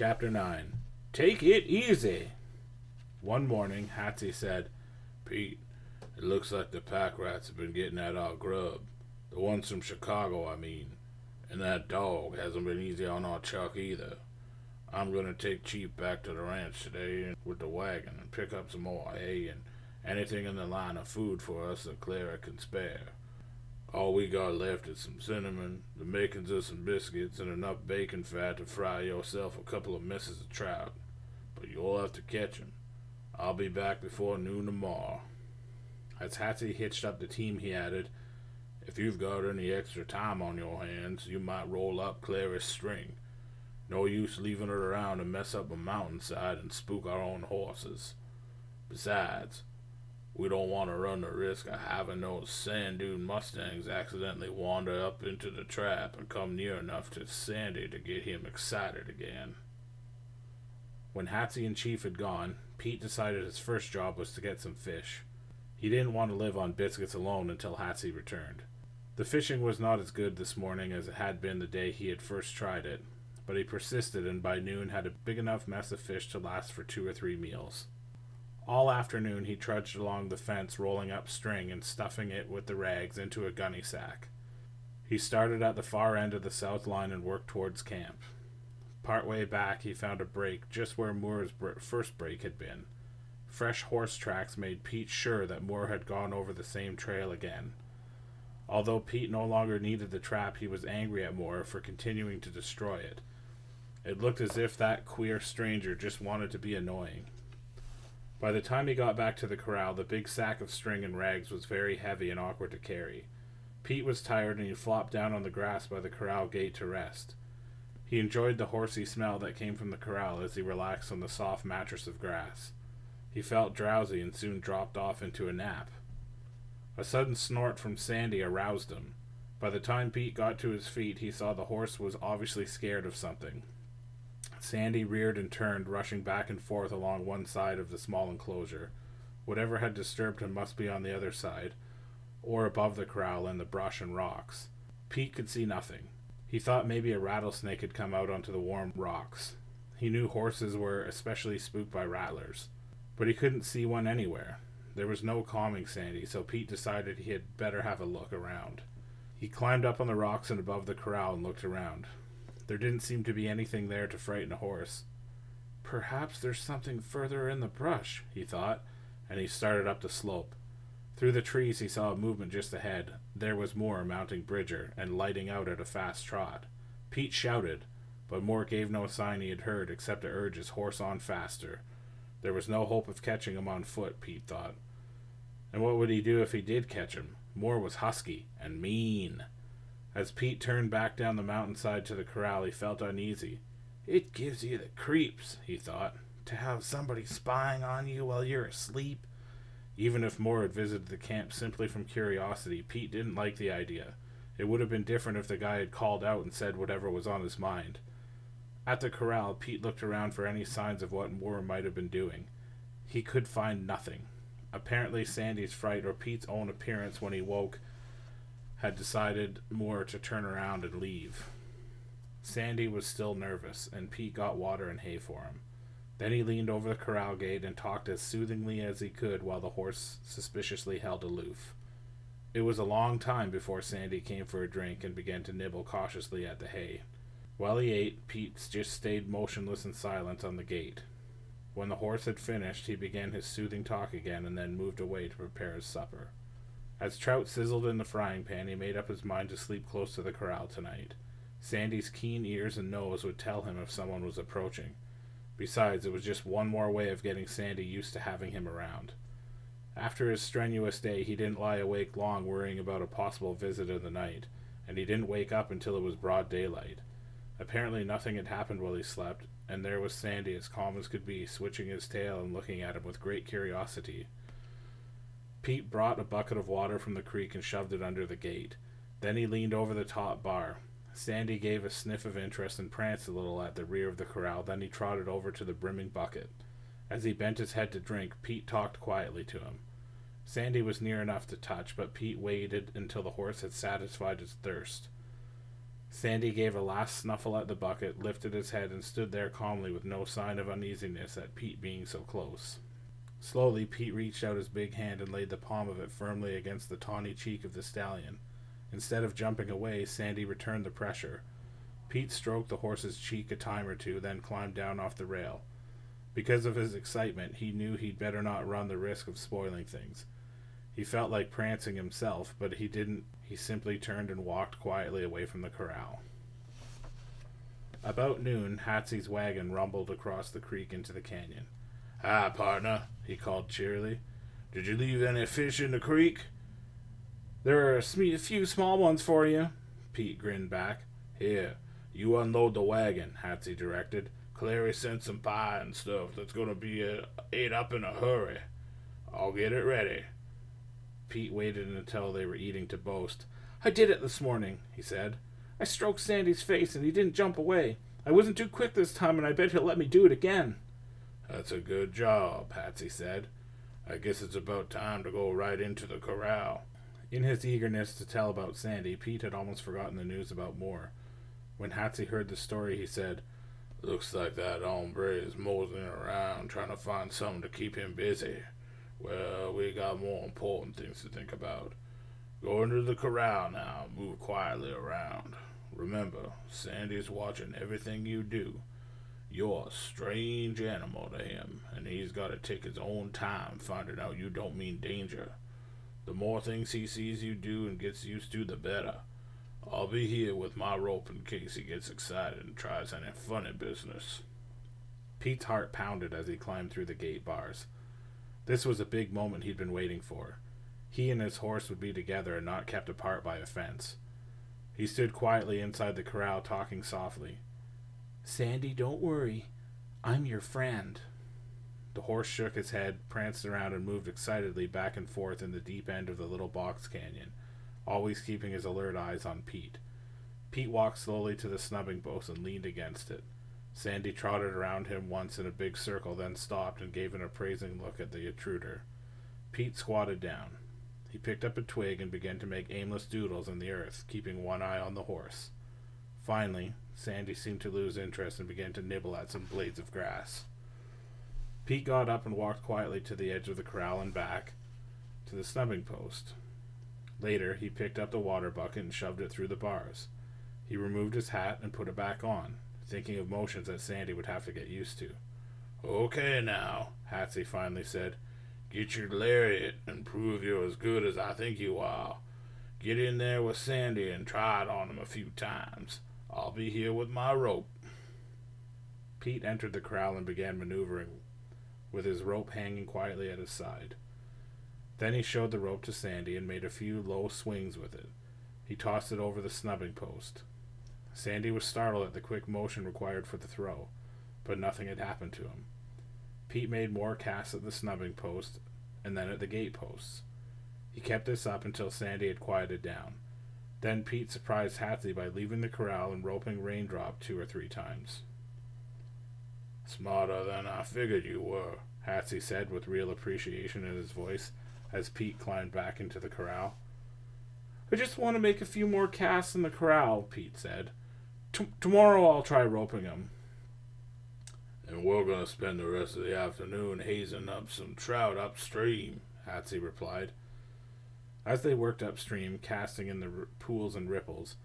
Chapter 9 Take It Easy. One morning, Hatsy said, Pete, it looks like the pack rats have been getting at our grub. The ones from Chicago, I mean. And that dog hasn't been easy on our Chuck either. I'm gonna take Chief back to the ranch today with the wagon and pick up some more hay and anything in the line of food for us that Clara can spare. All we got left is some cinnamon, the makings of some biscuits, and enough bacon fat to fry yourself a couple of messes of trout. But you'll have to catch 'em. I'll be back before noon tomorrow. As Hatsy hitched up the team, he added, If you've got any extra time on your hands, you might roll up Clara's string. No use leaving her around to mess up a mountainside and spook our own horses. Besides, we don't want to run the risk of having those sand dune mustangs accidentally wander up into the trap and come near enough to Sandy to get him excited again. When Hatsy and Chief had gone, Pete decided his first job was to get some fish. He didn't want to live on biscuits alone until Hatsy returned. The fishing was not as good this morning as it had been the day he had first tried it, but he persisted and by noon had a big enough mess of fish to last for two or three meals. All afternoon he trudged along the fence, rolling up string and stuffing it with the rags into a gunny sack. He started at the far end of the south line and worked towards camp. Part way back, he found a break just where Moore's first break had been. Fresh horse tracks made Pete sure that Moore had gone over the same trail again. Although Pete no longer needed the trap, he was angry at Moore for continuing to destroy it. It looked as if that queer stranger just wanted to be annoying. By the time he got back to the corral, the big sack of string and rags was very heavy and awkward to carry. Pete was tired and he flopped down on the grass by the corral gate to rest. He enjoyed the horsey smell that came from the corral as he relaxed on the soft mattress of grass. He felt drowsy and soon dropped off into a nap. A sudden snort from Sandy aroused him. By the time Pete got to his feet, he saw the horse was obviously scared of something. Sandy reared and turned, rushing back and forth along one side of the small enclosure. Whatever had disturbed him must be on the other side, or above the corral in the brush and rocks. Pete could see nothing. He thought maybe a rattlesnake had come out onto the warm rocks. He knew horses were especially spooked by rattlers, but he couldn't see one anywhere. There was no calming Sandy, so Pete decided he had better have a look around. He climbed up on the rocks and above the corral and looked around. There didn't seem to be anything there to frighten a horse. Perhaps there's something further in the brush, he thought, and he started up the slope. Through the trees he saw a movement just ahead. There was Moore mounting Bridger and lighting out at a fast trot. Pete shouted, but Moore gave no sign he had heard except to urge his horse on faster. There was no hope of catching him on foot, Pete thought. And what would he do if he did catch him? Moore was husky and mean. As Pete turned back down the mountainside to the corral, he felt uneasy. It gives you the creeps, he thought, to have somebody spying on you while you're asleep. Even if Moore had visited the camp simply from curiosity, Pete didn't like the idea. It would have been different if the guy had called out and said whatever was on his mind. At the corral, Pete looked around for any signs of what Moore might have been doing. He could find nothing. Apparently, Sandy's fright or Pete's own appearance when he woke had decided Moore to turn around and leave. Sandy was still nervous, and Pete got water and hay for him. Then he leaned over the corral gate and talked as soothingly as he could while the horse suspiciously held aloof. It was a long time before Sandy came for a drink and began to nibble cautiously at the hay. While he ate, Pete just stayed motionless and silent on the gate. When the horse had finished, he began his soothing talk again and then moved away to prepare his supper. As trout sizzled in the frying pan, he made up his mind to sleep close to the corral tonight. Sandy's keen ears and nose would tell him if someone was approaching. Besides, it was just one more way of getting Sandy used to having him around. After his strenuous day, he didn't lie awake long worrying about a possible visit in the night, and he didn't wake up until it was broad daylight. Apparently, nothing had happened while he slept, and there was Sandy as calm as could be, switching his tail and looking at him with great curiosity. Pete brought a bucket of water from the creek and shoved it under the gate. Then he leaned over the top bar. Sandy gave a sniff of interest and pranced a little at the rear of the corral. Then he trotted over to the brimming bucket. As he bent his head to drink, Pete talked quietly to him. Sandy was near enough to touch, but Pete waited until the horse had satisfied his thirst. Sandy gave a last snuffle at the bucket, lifted his head, and stood there calmly with no sign of uneasiness at Pete being so close. Slowly, Pete reached out his big hand and laid the palm of it firmly against the tawny cheek of the stallion. Instead of jumping away, Sandy returned the pressure. Pete stroked the horse's cheek a time or two, then climbed down off the rail. Because of his excitement, he knew he'd better not run the risk of spoiling things. He felt like prancing himself, but he didn't. He simply turned and walked quietly away from the corral. About noon, Hatsy's wagon rumbled across the creek into the canyon. Hi, partner, he called cheerily. Did you leave any fish in the creek? There are a few small ones for you, Pete grinned back. Here, you unload the wagon, Hatsy directed. Clary sent some pie and stuff that's going to be uh, ate up in a hurry. I'll get it ready. Pete waited until they were eating to boast. I did it this morning, he said. I stroked Sandy's face and he didn't jump away. I wasn't too quick this time, and I bet he'll let me do it again. That's a good job, Hatsy said. I guess it's about time to go right into the corral. In his eagerness to tell about Sandy, Pete had almost forgotten the news about Moore. When Hatsy heard the story, he said, Looks like that hombre is moseying around trying to find something to keep him busy. Well, we got more important things to think about. Go into the corral now, move quietly around. Remember, Sandy's watching everything you do. You're a strange animal to him, and he's got to take his own time finding out you don't mean danger. The more things he sees you do and gets used to, the better. I'll be here with my rope in case he gets excited and tries any funny business. Pete's heart pounded as he climbed through the gate bars. This was a big moment he'd been waiting for. He and his horse would be together and not kept apart by a fence. He stood quietly inside the corral, talking softly. Sandy, don't worry. I'm your friend. The horse shook his head, pranced around, and moved excitedly back and forth in the deep end of the little box canyon always keeping his alert eyes on Pete. Pete walked slowly to the snubbing post and leaned against it. Sandy trotted around him once in a big circle, then stopped and gave an appraising look at the intruder. Pete squatted down. He picked up a twig and began to make aimless doodles in the earth, keeping one eye on the horse. Finally, Sandy seemed to lose interest and began to nibble at some blades of grass. Pete got up and walked quietly to the edge of the corral and back to the snubbing post. Later, he picked up the water bucket and shoved it through the bars. He removed his hat and put it back on, thinking of motions that Sandy would have to get used to. Okay now, Hatsy finally said. Get your lariat and prove you're as good as I think you are. Get in there with Sandy and try it on him a few times. I'll be here with my rope. Pete entered the corral and began maneuvering, with his rope hanging quietly at his side. Then he showed the rope to Sandy and made a few low swings with it. He tossed it over the snubbing post. Sandy was startled at the quick motion required for the throw, but nothing had happened to him. Pete made more casts at the snubbing post and then at the gate posts. He kept this up until Sandy had quieted down. Then Pete surprised Hatsy by leaving the corral and roping Raindrop two or three times. Smarter than I figured you were, Hatsy said with real appreciation in his voice as Pete climbed back into the corral. I just want to make a few more casts in the corral, Pete said. Tomorrow I'll try roping him. And we're going to spend the rest of the afternoon hazing up some trout upstream, Hatsy replied. As they worked upstream, casting in the r- pools and ripples,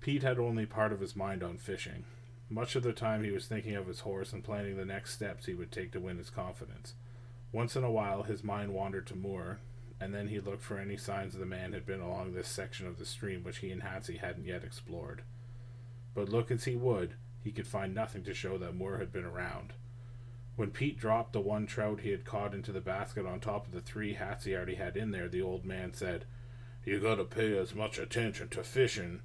Pete had only part of his mind on fishing. Much of the time he was thinking of his horse and planning the next steps he would take to win his confidence. Once in a while his mind wandered to Moore, and then he looked for any signs the man had been along this section of the stream which he and Hatsy hadn't yet explored. But look as he would, he could find nothing to show that Moore had been around. When Pete dropped the one trout he had caught into the basket on top of the three hats he already had in there, the old man said, You gotta pay as much attention to fishing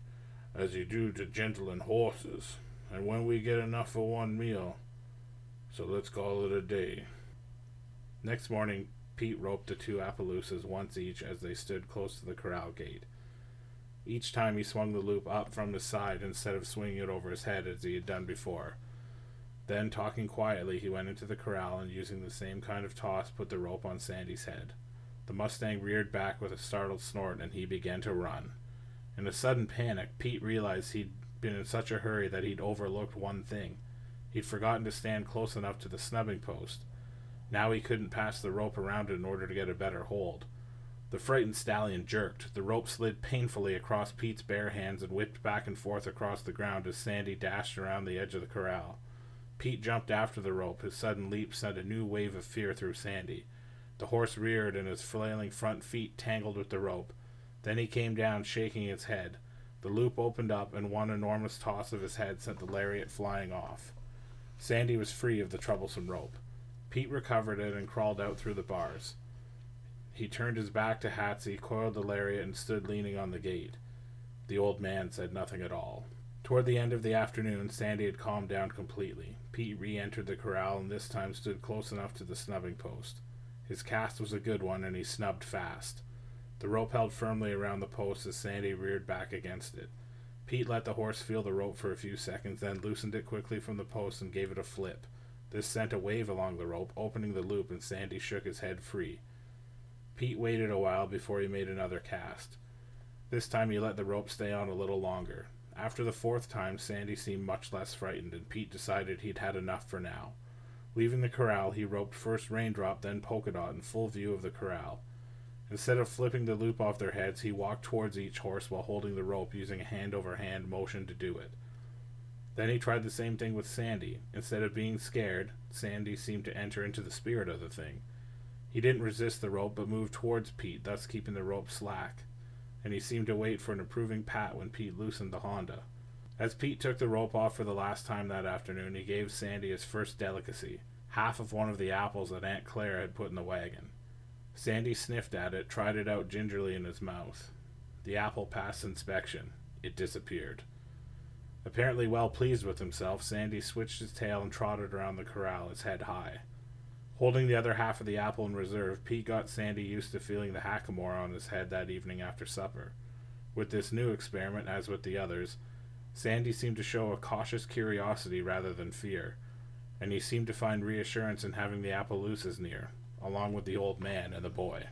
as you do to gentling horses, and when we get enough for one meal, so let's call it a day. Next morning, Pete roped the two Appaloosas once each as they stood close to the corral gate. Each time he swung the loop up from the side instead of swinging it over his head as he had done before. Then, talking quietly, he went into the corral and, using the same kind of toss, put the rope on Sandy's head. The Mustang reared back with a startled snort and he began to run. In a sudden panic, Pete realized he'd been in such a hurry that he'd overlooked one thing. He'd forgotten to stand close enough to the snubbing post. Now he couldn't pass the rope around it in order to get a better hold. The frightened stallion jerked. The rope slid painfully across Pete's bare hands and whipped back and forth across the ground as Sandy dashed around the edge of the corral. Pete jumped after the rope. His sudden leap sent a new wave of fear through Sandy. The horse reared and his flailing front feet tangled with the rope. Then he came down, shaking his head. The loop opened up, and one enormous toss of his head sent the lariat flying off. Sandy was free of the troublesome rope. Pete recovered it and crawled out through the bars. He turned his back to Hatsy, coiled the lariat, and stood leaning on the gate. The old man said nothing at all. Toward the end of the afternoon, Sandy had calmed down completely. Pete re entered the corral and this time stood close enough to the snubbing post. His cast was a good one, and he snubbed fast. The rope held firmly around the post as Sandy reared back against it. Pete let the horse feel the rope for a few seconds, then loosened it quickly from the post and gave it a flip. This sent a wave along the rope, opening the loop, and Sandy shook his head free. Pete waited a while before he made another cast. This time he let the rope stay on a little longer. After the fourth time, Sandy seemed much less frightened, and Pete decided he'd had enough for now. Leaving the corral, he roped first Raindrop, then Polka Dot in full view of the corral. Instead of flipping the loop off their heads, he walked towards each horse while holding the rope, using a hand over hand motion to do it. Then he tried the same thing with Sandy. Instead of being scared, Sandy seemed to enter into the spirit of the thing. He didn't resist the rope, but moved towards Pete, thus keeping the rope slack, and he seemed to wait for an approving pat when Pete loosened the honda. As Pete took the rope off for the last time that afternoon, he gave Sandy his first delicacy half of one of the apples that Aunt Claire had put in the wagon. Sandy sniffed at it, tried it out gingerly in his mouth. The apple passed inspection. It disappeared. Apparently well pleased with himself, Sandy switched his tail and trotted around the corral, his head high. Holding the other half of the apple in reserve, Pete got Sandy used to feeling the hackamore on his head that evening after supper. With this new experiment, as with the others, Sandy seemed to show a cautious curiosity rather than fear, and he seemed to find reassurance in having the Appaloosas near, along with the old man and the boy.